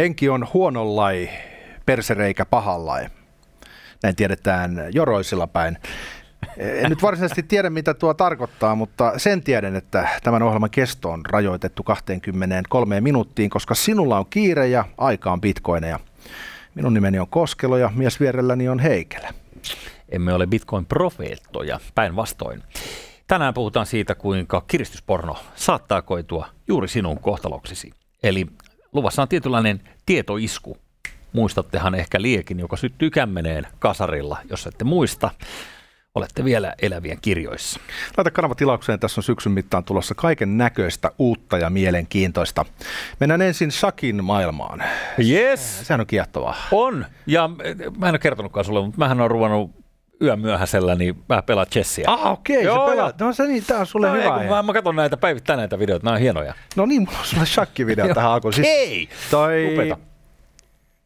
Henki on huonollai, persereikä pahallai. Näin tiedetään joroisilla päin. En nyt varsinaisesti tiedä, mitä tuo tarkoittaa, mutta sen tiedän, että tämän ohjelman kesto on rajoitettu 23 minuuttiin, koska sinulla on kiire ja aika on bitcoineja. Minun nimeni on Koskelo ja mies vierelläni on Heikelä. Emme ole bitcoin-profeettoja, päinvastoin. Tänään puhutaan siitä, kuinka kiristysporno saattaa koitua juuri sinun kohtaloksesi. Eli luvassa on tietynlainen tietoisku. Muistattehan ehkä liekin, joka syttyy kämmeneen kasarilla, jos ette muista. Olette vielä elävien kirjoissa. Laita kanava tilaukseen, tässä on syksyn mittaan tulossa kaiken näköistä uutta ja mielenkiintoista. Mennään ensin Shakin maailmaan. Yes. Sehän on kiehtovaa. On. Ja eh, mä en ole kertonutkaan sulle, mutta mähän on ruvennut yön myöhäisellä, niin mä pelaan chessiä. Ah, okei, okay, Joo, se pelaa. No se niin, tää on sulle no, hyvä. Ei, mä, mä katson näitä päivittäin näitä videoita, nämä on hienoja. No niin, mulla on sulle shakkivideo tähän alkuun. Siis Hei! toi.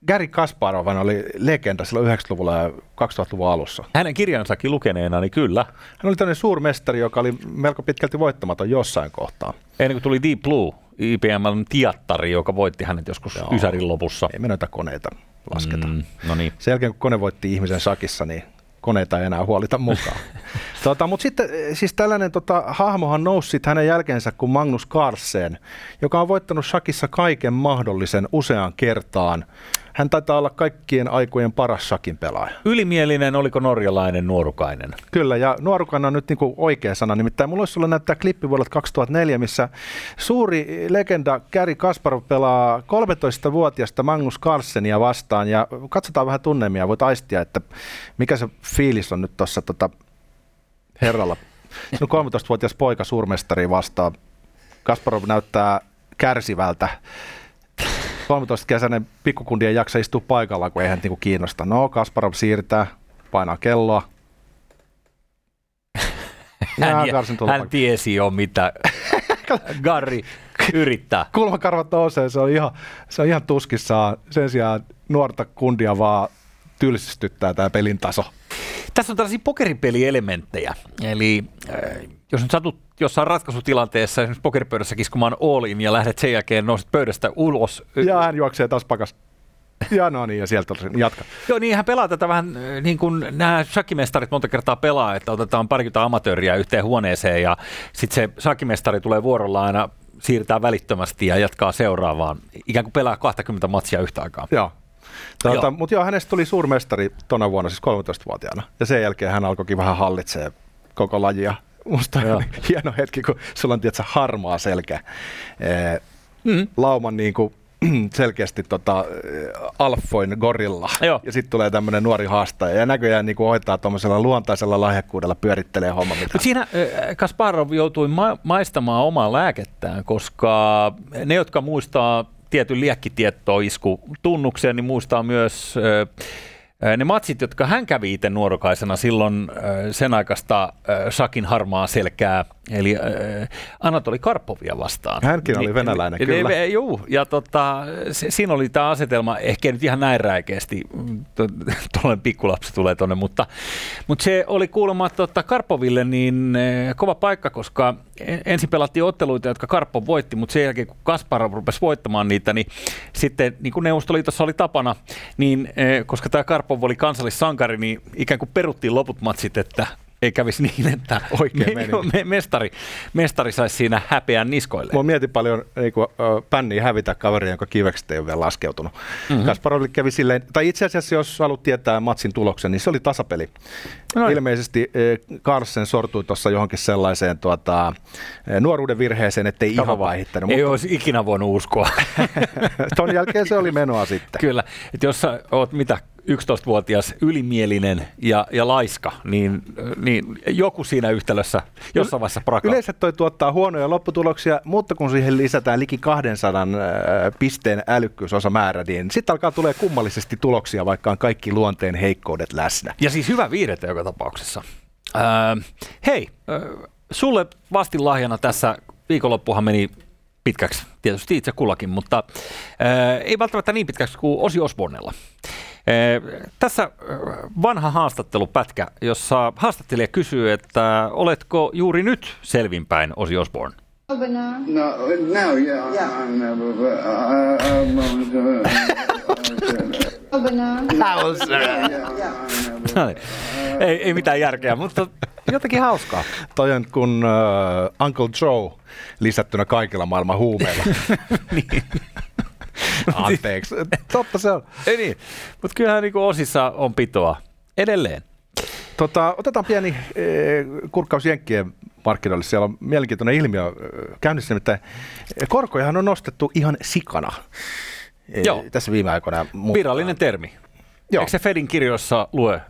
Gary Kasparov oli legenda silloin 90-luvulla ja 2000-luvun alussa. Hänen kirjansakin lukeneena, niin kyllä. Hän oli tämmöinen suurmestari, joka oli melko pitkälti voittamaton jossain kohtaa. Ennen kuin tuli Deep Blue, IBM Tiattari, joka voitti hänet joskus Joo. Ysärin lopussa. Ei me noita koneita lasketa. Mm, no niin. Sen jälkeen, kun kone voitti ihmisen sakissa, niin koneita ei enää huolita mukaan. tota, Mutta sitten eh, siis tällainen tota, hahmohan nousi hänen jälkeensä kuin Magnus Carlsen, joka on voittanut shakissa kaiken mahdollisen useaan kertaan. Hän taitaa olla kaikkien aikojen paras shakin pelaaja. Ylimielinen, oliko norjalainen nuorukainen? Kyllä, ja nuorukana on nyt niinku oikea sana. Nimittäin mulla olisi sulle näyttää klippi vuodelta 2004, missä suuri legenda Gary Kasparov pelaa 13-vuotiasta Magnus Carlsenia vastaan. Ja katsotaan vähän tunnelmia, voit aistia, että mikä se fiilis on nyt tuossa tota herralla. Se on 13-vuotias poika suurmestari vastaan. Kasparov näyttää kärsivältä. 13-kesäinen pikkukundi ei jaksa istua paikalla, kun ei hän niinku kiinnosta. No, Kasparov siirtää, painaa kelloa. Hän, hän paikalle. tiesi jo, mitä Garri yrittää. Kulmakarvat nousee, se on ihan, se on ihan tuskissaan. Sen sijaan nuorta kundia vaan tylsistyttää tämä pelin taso. Tässä on tällaisia pokeripelielementtejä. Eli äh, jos nyt satut jossain ratkaisutilanteessa, esimerkiksi pokeripöydässä kiskomaan all ja lähdet sen jälkeen nouset pöydästä ulos. Ja hän juoksee taas pakas. Ja no niin, ja sieltä jatka. Joo, niin hän pelaa tätä vähän äh, niin kuin nämä shakkimestarit monta kertaa pelaa, että otetaan parikymmentä amatööriä yhteen huoneeseen ja sitten se shakkimestari tulee vuorolla aina siirtää välittömästi ja jatkaa seuraavaan. Ikään kuin pelaa 20 matsia yhtä aikaa. Joo. Tuota, Joo. Mutta joo, hänestä tuli suurmestari tona vuonna, siis 13-vuotiaana. Ja sen jälkeen hän alkoikin vähän hallitsee koko lajia. Musta Joo. on hieno hetki, kun sulla on tietysti harmaa selkä. Ee, Mm. lauman niin kuin, selkeästi tota, eh, alfoin gorilla. Joo. Ja sitten tulee tämmöinen nuori haastaja. Ja näköjään niin hoitaa tuommoisella luontaisella lahjakkuudella, pyörittelee homma. Mitä. Mutta siinä äh, Kasparov joutui ma- maistamaan omaa lääkettään, koska ne, jotka muistaa tietyn liekkitiettoisku tunnuksia, niin muistaa myös ne matsit, jotka hän kävi itse nuorukaisena silloin sen aikaista Shakin harmaa selkää, eli Anatoli Karpovia vastaan. Hänkin oli venäläinen, kyllä. Ne, juu, ja tota, se, siinä oli tämä asetelma, ehkä ei nyt ihan näin räikeästi, mm, tuollainen pikkulapsi tulee tonne, mutta, mutta se oli kuulemma tota Karpoville niin kova paikka, koska ensin pelattiin otteluita, jotka Karpov voitti, mutta sen jälkeen kun Kasparov rupesi voittamaan niitä, niin sitten niin kuin Neuvostoliitossa oli tapana, niin eh, koska tämä Karpov oli kansallissankari, niin ikään kuin peruttiin loput matsit, että ei kävisi niin, että Oikein me, me, mestari, mestari saisi siinä häpeän niskoille. Mua mieti paljon niin kuin, ö, pänniä hävitä kaveri, jonka kivekset ei ole vielä laskeutunut. Mhm. Mm-hmm. Kasparoville kävi silleen, tai itse asiassa jos haluat tietää matsin tuloksen, niin se oli tasapeli. No niin. Ilmeisesti Carlsen sortui tuossa johonkin sellaiseen tuota, nuoruuden virheeseen, ettei ihan vaihittanut. Ei Mutta olisi ikinä voinut uskoa. ton jälkeen se oli menoa sitten. Kyllä, että jos sä oot mitä 11-vuotias ylimielinen ja, ja laiska, niin, niin joku siinä yhtälössä jossain vaiheessa prakaa. Yleensä toi tuottaa huonoja lopputuloksia, mutta kun siihen lisätään liki 200 äh, pisteen älykkyysosamäärä, niin sitten alkaa tulee kummallisesti tuloksia, vaikka on kaikki luonteen heikkoudet läsnä. Ja siis hyvä viidettä joka tapauksessa. Öö, hei, öö, sulle vastin lahjana tässä viikonloppuhan meni pitkäksi, tietysti itse kullakin, mutta öö, ei välttämättä niin pitkäksi kuin Osi Osbornella. Tässä vanha haastattelupätkä, jossa haastattelija kysyy, että oletko juuri nyt selvinpäin? No, yeah. yeah. I'm, uh, ei, ei mitään järkeä, mutta jotenkin hauskaa. Toi on kun uh, Uncle Joe lisättynä kaikilla maailman huumeilla. niin. Anteeksi, totta se on. Ei niin, mutta kyllähän niin osissa on pitoa edelleen. Tota, otetaan pieni e, kurkkaus Jenkkien markkinoille. Siellä on mielenkiintoinen ilmiö käynnissä, nimittäin korkojahan on nostettu ihan sikana Joo. tässä viime aikoina. Mutta... Virallinen termi. Joo. Eikö se Fedin kirjoissa lue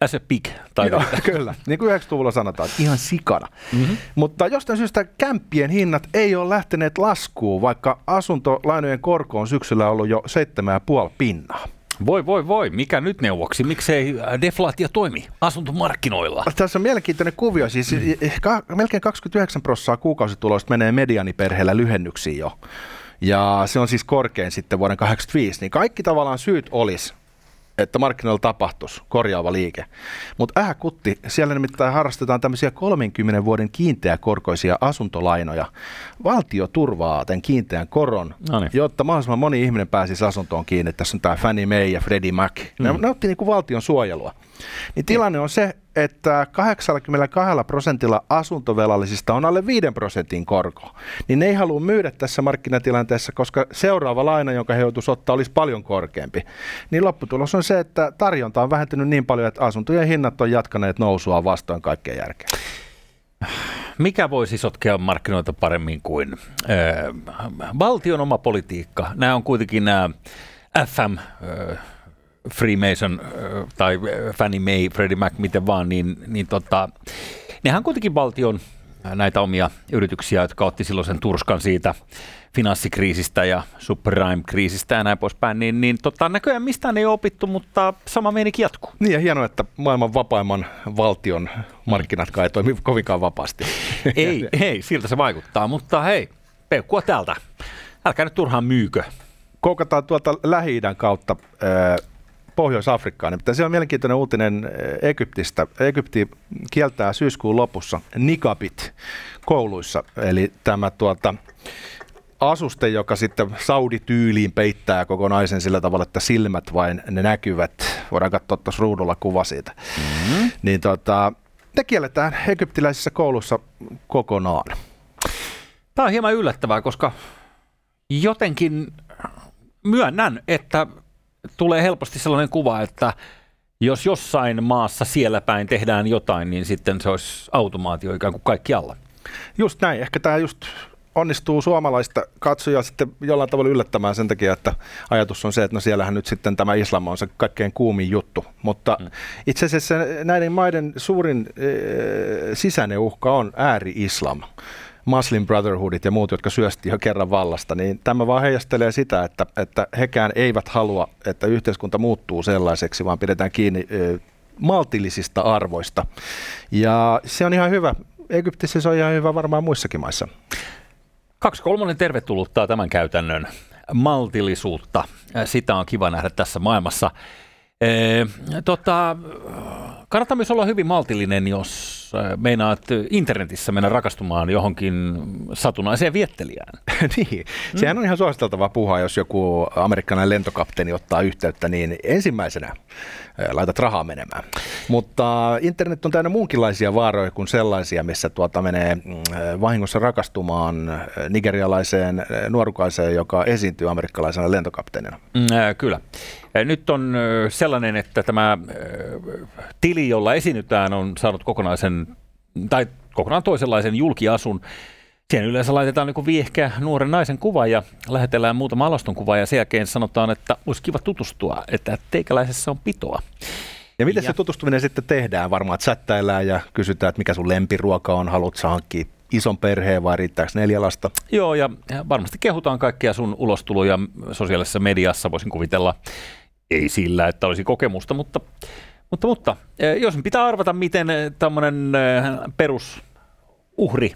as a pig? Tai Joo, kyllä, niin kuin 90-luvulla sanotaan, ihan sikana. Mm-hmm. Mutta jostain syystä kämppien hinnat ei ole lähteneet laskuun, vaikka asuntolainojen korko on syksyllä ollut jo 7,5 pinnaa. Voi, voi, voi. Mikä nyt neuvoksi? Miksei äh, deflaatio toimi asuntomarkkinoilla? Tässä on mielenkiintoinen kuvio. Siis mm. ka- melkein 29 prosenttia kuukausituloista menee medianiperheellä lyhennyksiin jo. Ja se on siis korkein sitten vuoden 1985. Niin kaikki tavallaan syyt olisi että markkinoilla tapahtuisi korjaava liike. Mutta äh kutti, siellä nimittäin harrastetaan tämmöisiä 30 vuoden kiinteäkorkoisia asuntolainoja. Valtio turvaa tämän kiinteän koron, Noniin. jotta mahdollisimman moni ihminen pääsisi asuntoon kiinni. Tässä on tämä Fannie Mae ja Freddie Mac. Mm. Ne nautti niin kuin valtion suojelua. Niin tilanne on se, että 82 prosentilla asuntovelallisista on alle 5 prosentin korko. Niin ne ei halua myydä tässä markkinatilanteessa, koska seuraava laina, jonka he joutuisi ottaa, olisi paljon korkeampi. Niin lopputulos on se, että tarjonta on vähentynyt niin paljon, että asuntojen hinnat on jatkaneet nousua vastoin kaikkea järkeä. Mikä voisi sotkea markkinoita paremmin kuin äh, valtion oma politiikka? Nämä on kuitenkin nämä FM, äh, Freemason tai Fannie Mae, Freddie Mac, miten vaan, niin, niin tota, nehän kuitenkin valtion näitä omia yrityksiä, jotka otti silloin sen turskan siitä finanssikriisistä ja subprime-kriisistä ja näin poispäin, niin, niin tota, näköjään mistään ei opittu, mutta sama meininki jatkuu. Niin ja hienoa, että maailman vapaimman valtion markkinat kai toimi kovinkaan vapaasti. ei, ei, siltä se vaikuttaa, mutta hei, peukkua täältä. Älkää nyt turhaan myykö. Koukataan tuolta lähi kautta Pohjois-Afrikkaan. Nimittäin se on mielenkiintoinen uutinen eh, Egyptistä. Egypti kieltää syyskuun lopussa nikabit kouluissa, eli tämä tuota, asuste, joka sitten Saudi-tyyliin peittää koko naisen sillä tavalla, että silmät vain ne näkyvät. Voidaan katsoa tuossa ruudulla kuva siitä. Mm-hmm. Niin tota, ne kielletään egyptiläisissä koulussa kokonaan. Tämä on hieman yllättävää, koska jotenkin myönnän, että tulee helposti sellainen kuva, että jos jossain maassa siellä päin tehdään jotain, niin sitten se olisi automaatio ikään kuin kaikkialla. Just näin. Ehkä tämä just onnistuu suomalaista katsojaa sitten jollain tavalla yllättämään sen takia, että ajatus on se, että no siellähän nyt sitten tämä islam on se kaikkein kuumin juttu. Mutta mm. itse asiassa näiden maiden suurin e, sisäinen uhka on ääri-islam. Muslim Brotherhoodit ja muut, jotka syösti jo kerran vallasta, niin tämä vaan heijastelee sitä, että, että hekään eivät halua, että yhteiskunta muuttuu sellaiseksi, vaan pidetään kiinni maltillisista arvoista. Ja se on ihan hyvä. Egyptissä se on ihan hyvä varmaan muissakin maissa. Kaksi kolmonen tervetulluttaa tämän käytännön maltillisuutta. Sitä on kiva nähdä tässä maailmassa. Ee, tota, kannattaa myös olla hyvin maltillinen, jos meinaat internetissä mennä rakastumaan johonkin satunnaiseen viettelijään. niin, sehän on ihan suositeltavaa puhua, jos joku amerikkalainen lentokapteeni ottaa yhteyttä, niin ensimmäisenä laitat rahaa menemään. Mutta internet on täynnä muunkinlaisia vaaroja kuin sellaisia, missä tuota menee mm, vahingossa rakastumaan nigerialaiseen nuorukaiseen, joka esiintyy amerikkalaisena lentokapteenina. Mm, äh, kyllä. Nyt on sellainen, että tämä tili, jolla esiinnytään, on saanut kokonaisen tai kokonaan toisenlaisen julkiasun. Siihen yleensä laitetaan niin viehkeä nuoren naisen kuva ja lähetellään muutama alaston kuva ja sen jälkeen sanotaan, että olisi kiva tutustua, että teikäläisessä on pitoa. Ja miten ja. se tutustuminen sitten tehdään? Varmaan chattaillaan ja kysytään, että mikä sun lempiruoka on, haluatko hankkia ison perheen vai riittääkö neljä lasta? Joo, ja varmasti kehutaan kaikkia sun ulostuloja sosiaalisessa mediassa, voisin kuvitella. Ei sillä, että olisi kokemusta, mutta, mutta, mutta eh, jos pitää arvata, miten eh, tämmöinen eh, perusuhri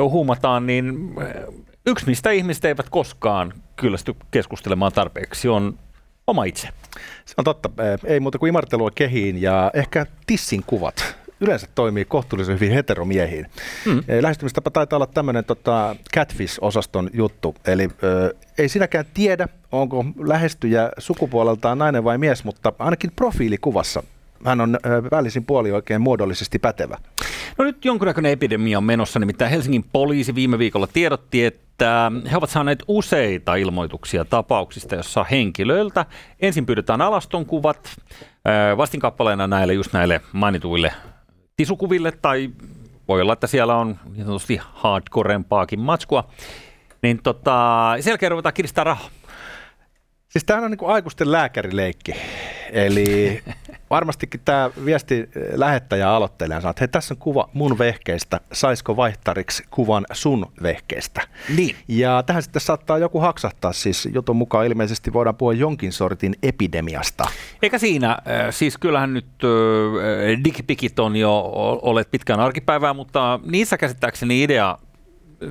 huumataan, niin yksi mistä ihmistä eivät koskaan kyllästy keskustelemaan tarpeeksi on oma itse. Se on totta. Ei muuta kuin imartelua kehiin ja ehkä tissin kuvat yleensä toimii kohtuullisen hyvin heteromiehiin. Mm. Lähestymistapa taitaa olla tämmöinen tota, catfish-osaston juttu, eli ö, ei sinäkään tiedä, onko lähestyjä sukupuoleltaan nainen vai mies, mutta ainakin profiilikuvassa hän on välisin puoli oikein muodollisesti pätevä. No nyt jonkunnäköinen epidemia on menossa, nimittäin Helsingin poliisi viime viikolla tiedotti, että he ovat saaneet useita ilmoituksia tapauksista, jossa henkilöiltä ensin pyydetään alaston kuvat vastinkappaleena näille just näille mainituille tisukuville tai voi olla, että siellä on niin sanotusti hardcorempaakin matskua, niin tota, sen jälkeen ruvetaan kiristää rahaa. Siis tämähän on niin kuin aikuisten lääkärileikki. Eli varmastikin tämä viesti lähettäjä aloittelee sanoo, että hei tässä on kuva mun vehkeistä, saisiko vaihtariksi kuvan sun vehkeistä. Niin. Ja tähän sitten saattaa joku haksahtaa, siis jutun mukaan ilmeisesti voidaan puhua jonkin sortin epidemiasta. Eikä siinä, siis kyllähän nyt digipikit on jo olet pitkään arkipäivää, mutta niissä käsittääkseni idea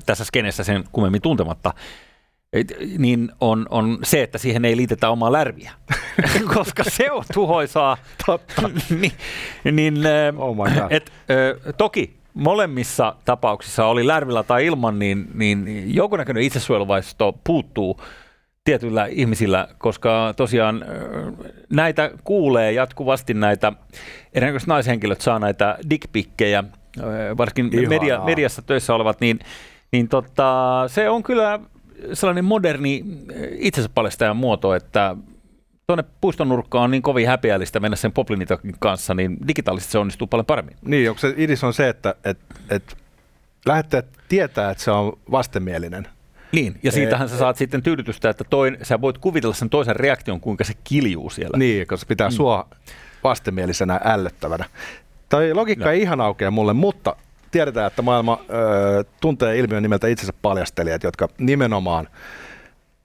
tässä skenessä sen kummemmin tuntematta, niin on, on se, että siihen ei liitetä omaa lärviä, koska se on tuhoisaa. Totta. niin, niin, oh my God. Et, toki molemmissa tapauksissa oli lärvillä tai ilman, niin, niin jonkunnäköinen itsesuojeluvaisto puuttuu tietyillä ihmisillä, koska tosiaan näitä kuulee jatkuvasti näitä, erinäköiset naishenkilöt saa näitä dickpikkejä, varsinkin media, mediassa töissä olevat, niin, niin tota, se on kyllä sellainen moderni eh, itsensä paljastajan muoto, että tuonne puiston nurkkaan on niin kovin häpeällistä mennä sen poplinitakin kanssa, niin digitaalisesti se onnistuu paljon paremmin. Niin, onko se idis on se, että et, et lähettäjät tietää, että se on vastenmielinen. Niin, ja siitähän sä saat sitten tyydytystä, että toin, sä voit kuvitella sen toisen reaktion, kuinka se kiljuu siellä. Niin, koska pitää mm. sua vastenmielisenä ällöttävänä. Tai logiikka no. ei ihan aukea mulle, mutta tiedetään, että maailma ö, tuntee ilmiön nimeltä itsensä paljastelijat, jotka nimenomaan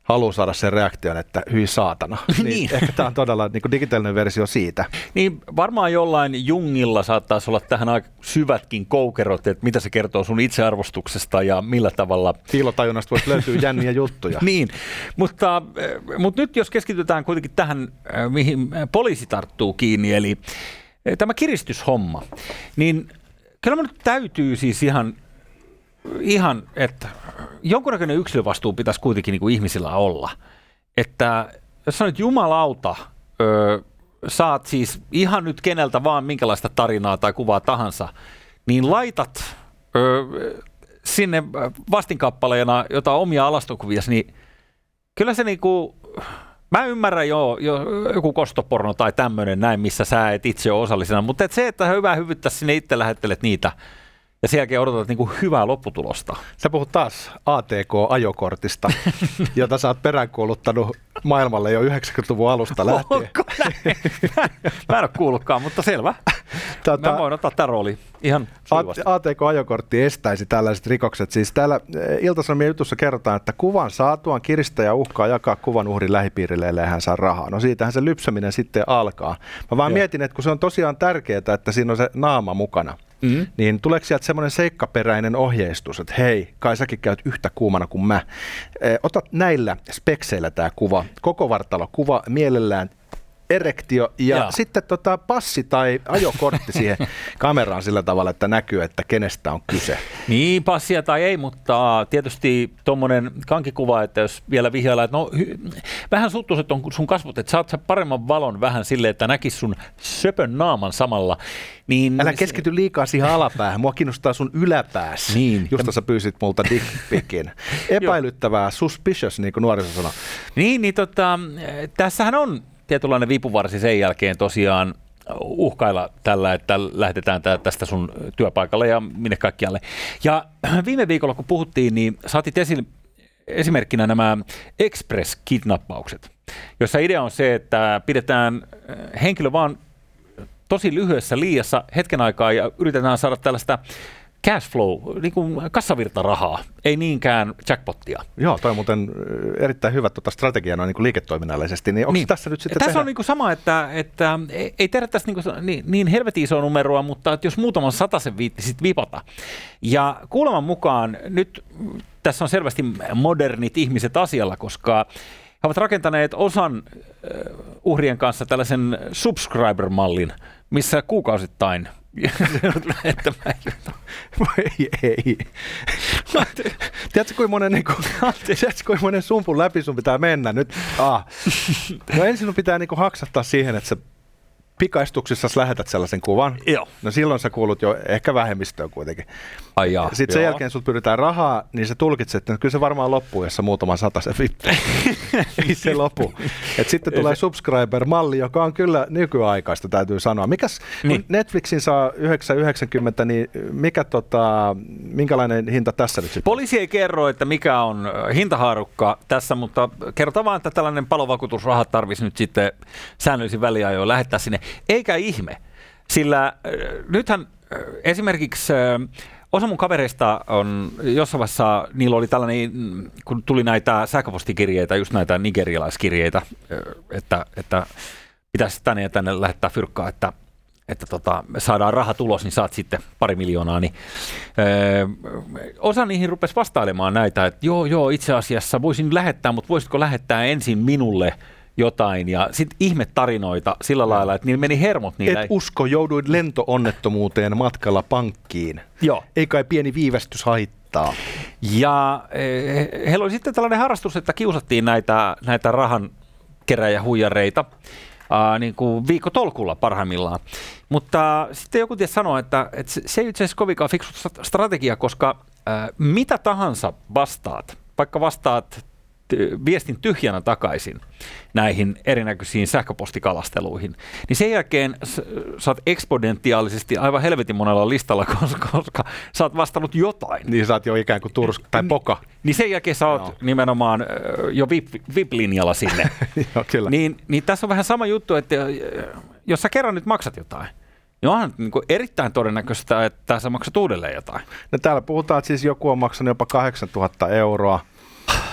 haluaa saada sen reaktion, että hyi saatana. niin, niin. Ehkä tämä on todella niin kuin digitaalinen versio siitä. Niin varmaan jollain Jungilla saattaisi olla tähän aika syvätkin koukerot, että mitä se kertoo sun itsearvostuksesta ja millä tavalla... Piilotajunnasta voisi löytyä jänniä juttuja. niin, mutta, mutta nyt jos keskitytään kuitenkin tähän, mihin poliisi tarttuu kiinni, eli tämä kiristyshomma, niin Kyllä nyt täytyy siis ihan, ihan että jonkunnäköinen yksilövastuu pitäisi kuitenkin niin kuin ihmisillä olla. Että jos sä nyt jumalauta, öö, saat siis ihan nyt keneltä vaan minkälaista tarinaa tai kuvaa tahansa, niin laitat öö, sinne vastinkappaleena jotain omia alastokuvia, niin kyllä se niinku, Mä ymmärrän jo, jo joku kostoporno tai tämmöinen näin, missä sä et itse ole osallisena, mutta et se, että hyvä hyvyyttä sinne itse lähettelet niitä ja sen jälkeen odotat niin kuin hyvää lopputulosta. Sä puhut taas ATK-ajokortista, jota sä oot peräänkuuluttanut maailmalle jo 90-luvun alusta lähtien. mä, mä en ole kuullutkaan, mutta selvä. Tota, mä voin ottaa tämän rooli ihan ATK-ajokortti estäisi tällaiset rikokset. Siis täällä eh, Ilta-Sanomien jutussa kerrotaan, että kuvan saatuaan kiristäjä uhkaa jakaa kuvan uhrin lähipiirille, ellei hän saa rahaa. No siitähän se lypsäminen sitten alkaa. Mä vaan Joo. mietin, että kun se on tosiaan tärkeää, että siinä on se naama mukana, mm-hmm. niin tuleeko sieltä semmoinen seikkaperäinen ohjeistus, että hei, kai säkin käyt yhtä kuumana kuin mä. Eh, ota näillä spekseillä tämä kuva, koko vartalo kuva, mielellään erektio ja Jaa. sitten tota passi tai ajokortti siihen kameraan sillä tavalla, että näkyy, että kenestä on kyse. Niin, passia tai ei, mutta tietysti tuommoinen kankikuva, että jos vielä vihjaillaan, että no hy- vähän suttuiset on sun kasvot, että saat sä paremman valon vähän silleen, että näkis sun söpön naaman samalla. Niin, Älä keskity liikaa siihen alapäähän, mua kiinnostaa sun yläpäässä, niin. just sä pyysit multa dickpickin. Epäilyttävää, suspicious, niin kuin nuoriso sanoo. Niin, niin tota, tässähän on tietynlainen vipuvarsi sen jälkeen tosiaan uhkailla tällä, että lähdetään tästä sun työpaikalle ja minne kaikkialle. Ja viime viikolla, kun puhuttiin, niin saatit esille esimerkkinä nämä express-kidnappaukset, jossa idea on se, että pidetään henkilö vaan tosi lyhyessä liiassa hetken aikaa ja yritetään saada tällaista cash flow, niin kuin kassavirtarahaa, ei niinkään jackpottia. Joo, toi on muuten erittäin hyvä tuota strategiana niin kuin liiketoiminnallisesti. Niin onko niin. tässä nyt sitten Tässä tehdä? on niin kuin sama, että, että ei tehdä tässä niin, kuin, niin, niin helvetin isoa numeroa, mutta että jos muutaman sen viittisit vipata. Ja kuuleman mukaan nyt tässä on selvästi modernit ihmiset asialla, koska he ovat rakentaneet osan uhrien kanssa tällaisen subscriber-mallin, missä kuukausittain lähettämään ei, ei. Tiedätkö, kuinka monen, niin kuin, tiedätkö, kuinka monen sumpun läpi sun pitää mennä nyt? Ah. No ensin sun pitää niin kuin, haksattaa siihen, että sä pikaistuksissa lähetät sellaisen kuvan. Joo. No silloin sä kuulut jo ehkä vähemmistöön kuitenkin. Ai jaa, Sitten sen jälkeen sut pyydetään rahaa, niin sä tulkitset, että kyllä se varmaan loppuu, jos muutama sata se vittu. Ei se lopu. Et sitten tulee subscriber-malli, joka on kyllä nykyaikaista, täytyy sanoa. Mikäs, niin. Netflixin saa 990, niin mikä tota, minkälainen hinta tässä nyt sitten? Poliisi ei kerro, että mikä on hintahaarukka tässä, mutta kerrotaan vaan, että tällainen palovakuutusrahat tarvitsisi nyt sitten säännöllisin väliajoin lähettää sinne. Eikä ihme, sillä äh, nythän äh, esimerkiksi äh, osa mun kavereista on jossain vaiheessa, niillä oli tällainen, kun tuli näitä sähköpostikirjeitä, just näitä nigerialaiskirjeitä, että, että pitäisi tänne ja tänne lähettää fyrkkaa, että että tota, saadaan raha tulos, niin saat sitten pari miljoonaa, niin öö, osa niihin rupesi vastailemaan näitä, että joo, joo, itse asiassa voisin lähettää, mutta voisitko lähettää ensin minulle – jotain ja sitten ihmetarinoita sillä lailla, että niillä meni hermot niillä. Et usko, jouduin lentoonnettomuuteen matkalla pankkiin. Joo. Ei kai pieni viivästys haittaa. Ja eh, heillä oli sitten tällainen harrastus, että kiusattiin näitä, näitä rahan keräjähuijareita äh, niin kuin viikotolkulla parhaimmillaan. Mutta sitten joku tietysti sanoi, että, että se ei itse asiassa kovinkaan fiksu strategia, koska äh, mitä tahansa vastaat, vaikka vastaat viestin tyhjänä takaisin näihin erinäköisiin sähköpostikalasteluihin, niin sen jälkeen saat eksponentiaalisesti aivan helvetin monella listalla, koska, koska sä oot vastannut jotain. Niin sä oot jo ikään kuin turs tai poka. Niin sen jälkeen sä oot no. nimenomaan jo VIP, VIP-linjalla sinne. Joo, kyllä. Niin, niin tässä on vähän sama juttu, että jos sä kerran nyt maksat jotain, niin onhan niin kuin erittäin todennäköistä, että sä maksat uudelleen jotain. No täällä puhutaan, että siis joku on maksanut jopa 8000 euroa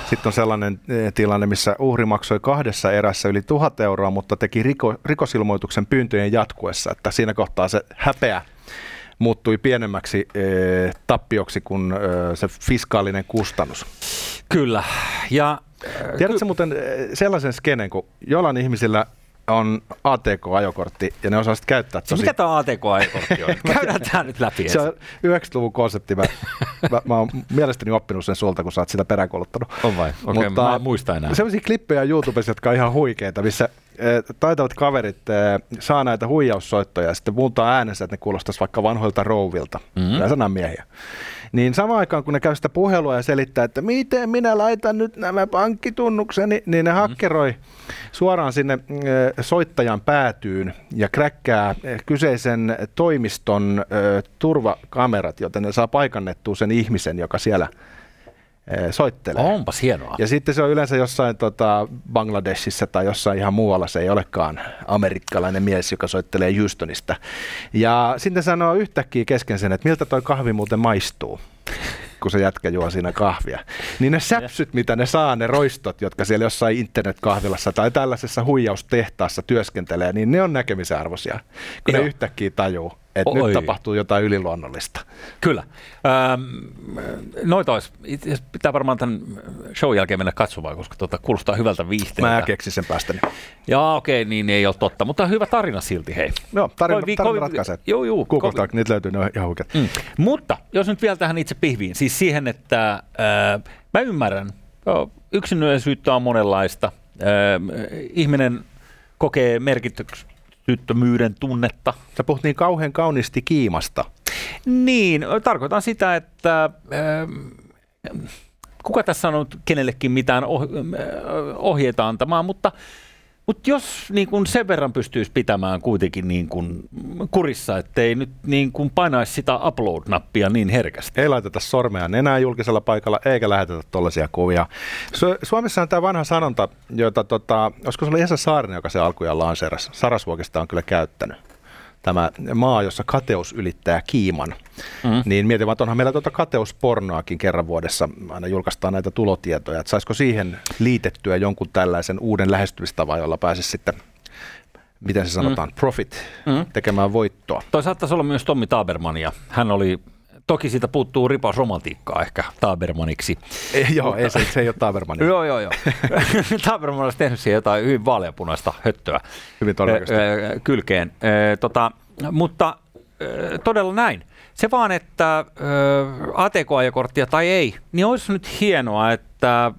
sitten on sellainen eh, tilanne, missä uhri maksoi kahdessa erässä yli tuhat euroa, mutta teki riko, rikosilmoituksen pyyntöjen jatkuessa, että siinä kohtaa se häpeä muuttui pienemmäksi e, tappioksi kuin e, se fiskaalinen kustannus. Kyllä. Ja, Tiedätkö ky- muuten sellaisen skenen, kun jollain ihmisillä on ATK-ajokortti ja ne osaa sitten käyttää tosi... mikä tämä ATK-ajokortti on? Käydään tämä nyt läpi. Se on 90-luvun konsepti. Mä, mä, mä oon mielestäni oppinut sen sulta, kun sä oot sitä peräänkolottanut. On vai? Okei, okay, Mutta mä en muista enää. Sellaisia klippejä YouTubessa, jotka on ihan huikeita, missä eh, taitavat kaverit eh, saa näitä huijaussoittoja ja sitten muuttaa äänensä, että ne kuulostaisi vaikka vanhoilta rouvilta. Mm-hmm. Ja miehiä. Niin samaan aikaan, kun ne käy sitä puhelua ja selittää, että miten minä laitan nyt nämä pankkitunnukseni, niin ne mm. hakkeroi suoraan sinne äh, soittajan päätyyn ja kräkkää äh, kyseisen toimiston äh, turvakamerat, joten ne saa paikannettua sen ihmisen, joka siellä soittelee. Onpas hienoa. Ja sitten se on yleensä jossain tota, Bangladesissa tai jossain ihan muualla, se ei olekaan amerikkalainen mies, joka soittelee Houstonista. Ja sitten sanoo yhtäkkiä kesken sen, että miltä toi kahvi muuten maistuu kun se jätkä juo siinä kahvia. Niin ne säpsyt, mitä ne saa, ne roistot, jotka siellä jossain internetkahvilassa tai tällaisessa huijaustehtaassa työskentelee, niin ne on näkemisen arvoisia, kun Joo. ne yhtäkkiä tajuu että Oi. nyt tapahtuu jotain yliluonnollista. Kyllä. Ähm, noita olisi, pitää varmaan tämän show jälkeen mennä katsomaan, koska tuota, kuulostaa hyvältä viihteeltä. Mä keksin sen päästäni. Jaa, okei, okay, niin ei ole totta, mutta hyvä tarina silti, hei. Joo, tarina, Koi, tarina ratkaisee. Joo, joo. Googlesta, niitä löytyy, ne on ihan huikeat. Mm. Mutta jos nyt vielä tähän itse pihviin, siis siihen, että äh, mä ymmärrän, yksinäisyyttä on monenlaista. Äh, ihminen kokee merkityks, tyttömyyden tunnetta. Sä puhut niin kauhean kauniisti kiimasta. Niin, tarkoitan sitä, että äh, kuka tässä on kenellekin mitään äh, ohjeita antamaan, mutta mutta jos niin kun sen verran pystyisi pitämään kuitenkin niin kun kurissa, ettei nyt niin kun painaisi sitä upload-nappia niin herkästi. Ei laiteta sormea enää julkisella paikalla, eikä lähetetä tuollaisia kuvia. Su- Suomessa on tämä vanha sanonta, jota, tota, olisiko se oli Esa Saarinen, joka se alkujaan lanseerasi. Sarasvuokista on kyllä käyttänyt tämä maa, jossa kateus ylittää kiiman. Mm. Niin mietin että onhan meillä tuota kateuspornoakin kerran vuodessa, aina julkaistaan näitä tulotietoja, että saisiko siihen liitettyä jonkun tällaisen uuden lähestymistavan, jolla pääsisi sitten miten se sanotaan, mm. profit, mm. tekemään voittoa. Toi saattaisi olla myös Tommi Taberman, ja hän oli Toki siitä puuttuu ripaus romantiikkaa ehkä Tabermaniksi. Ei, joo, ei, se, se ei ole Taberman. Joo, joo, joo. Taberman olisi tehnyt siihen jotain hyvin vaaleapunaista höttöä Hyvin todennäköisesti. ö, ö, kylkeen. Ö, Tota, mutta ö, todella näin. Se vaan, että ö, ATK-ajakorttia tai ei, niin olisi nyt hienoa, että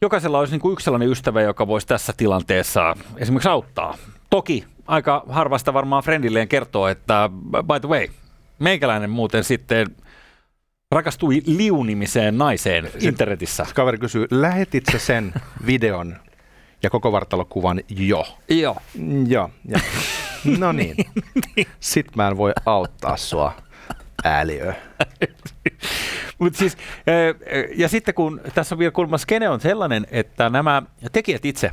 jokaisella olisi niin kuin yksi sellainen ystävä, joka voisi tässä tilanteessa esimerkiksi auttaa. Toki aika harvasta varmaan friendilleen kertoo, että by the way, meikäläinen muuten sitten rakastui Liu-nimiseen naiseen internetissä. Kaveri kysyy, lähetit sä sen videon ja koko vartalokuvan jo? Joo. Joo. Ja. No niin. Sitten mä en voi auttaa sua, ääliö. Mut siis, ö, ö, ja sitten kun tässä on vielä kulma skene on sellainen, että nämä tekijät itse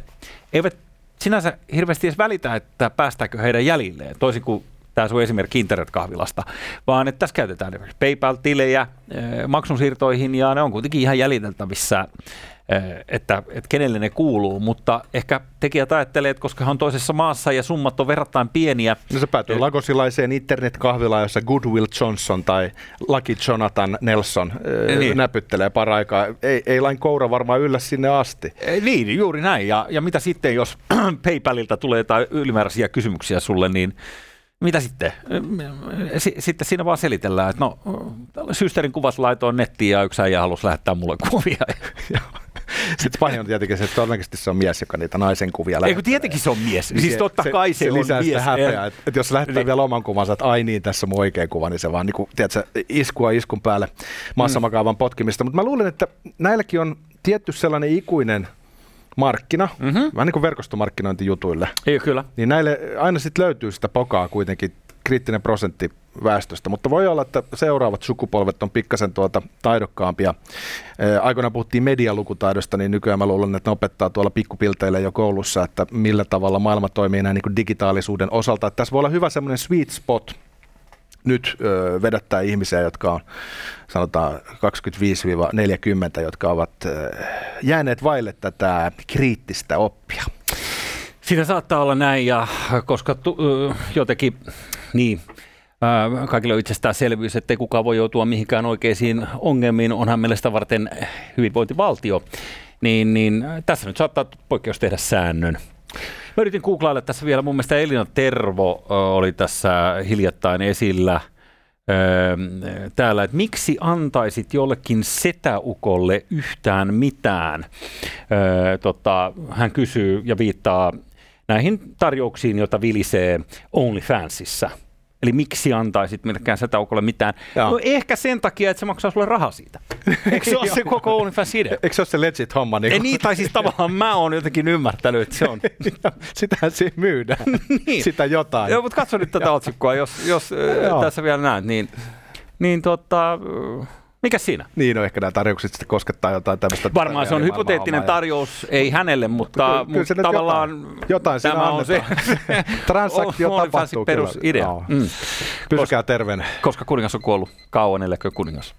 eivät sinänsä hirveästi edes välitä, että päästääkö heidän jäljilleen, toisin kuin tämä sun esimerkki internetkahvilasta, vaan että tässä käytetään esimerkiksi PayPal-tilejä ö, maksunsiirtoihin ja ne on kuitenkin ihan jäljiteltävissä, ö, että, että kenelle ne kuuluu, mutta ehkä tekijät ajattelee, että koska he on toisessa maassa ja summat on verrattain pieniä, No se päätyy lagosilaiseen internetkahvilaan, jossa Goodwill Johnson tai Lucky Jonathan Nelson Niin. näpyttelee paraikaa. Ei, ei lain koura varmaan yllä sinne asti. Eh, Niin, juuri näin. Ja, ja mitä sitten, jos PayPalilta tulee jotain ylimääräisiä kysymyksiä sulle, niin mitä sitten? Sitten siinä vaan selitellään, että no, systerin kuvat laitoin nettiin ja yksi äijä halusi lähettää mulle kuvia. Sitten pahin on tietenkin se, että todennäköisesti se on mies, joka niitä naisen kuvia lähettää. tietenkin se on mies. Siis totta kai se, se on lisää mies. sitä häpeää, että, että jos lähettää Niin. vielä oman kuvansa, että ai niin, tässä on mun oikea kuva, niin se vaan niin kuin, tiedätkö, iskua iskun päälle massamakaavan potkimista. Mutta mä luulen, että näilläkin on tietty sellainen ikuinen markkina, Mhm. mm-hmm. vähän niin kuin verkostomarkkinointijutuille. Ei, kyllä. Niin näille aina sitten löytyy sitä pokaa kuitenkin kriittinen prosentti väestöstä, mutta voi olla, että seuraavat sukupolvet on pikkasen tuota taidokkaampia. Aikoinaan puhuttiin medialukutaidosta, niin nykyään mä luulen, että ne opettaa tuolla pikkupilteillä jo koulussa, että millä tavalla maailma toimii näin niin kuin digitaalisuuden osalta. Että tässä voi olla hyvä semmoinen sweet spot nyt vedättää ihmisiä, jotka on sanotaan 25-40, jotka ovat jääneet vaille tätä kriittistä oppia. Siinä saattaa olla näin, ja koska tu, jotenkin, niin, kaikille on itsestäänselvyys, että ei kukaan voi joutua mihinkään oikeisiin ongelmiin, onhan meillä sitä varten hyvinvointivaltio, niin, niin tässä nyt saattaa poikkeus tehdä säännön. Mä yritin googlailla tässä vielä, mun mielestä Elina Tervo oli tässä hiljattain esillä täällä, että miksi antaisit jollekin setäukolle yhtään mitään? Tota, hän kysyy ja viittaa näihin tarjouksiin, joita vilisee OnlyFansissa. Eli miksi antaisit millekään setäukolle mitään? Joo. No ehkä sen takia, että se maksaa sulle rahaa siitä. Eikö se ole se koko OnlyFans idea? Eikö se ole se legit homma? Niin Ei niin, tai siis tavallaan mä oon jotenkin ymmärtänyt, että se on. Sitähän siinä myydään. Niin. Sitä jotain. Joo, mutta katso nyt tätä otsikkoa, jos, jos äh, tässä vielä näet, niin, niin tota, mikä siinä? Niin, no ehkä nämä tarjoukset sitten koskettaa jotain tämmöistä. Varmaan se on hypoteettinen tarjous, ei hänelle, mutta, Kyllä- kyllä mutta tavallaan jotain- jotain tämä on se. Transaktio tapahtuu perusidea. Joo. Mm. Pysykää terveenä. Koska kuningas on kuollut, kauan eläkö kuningas.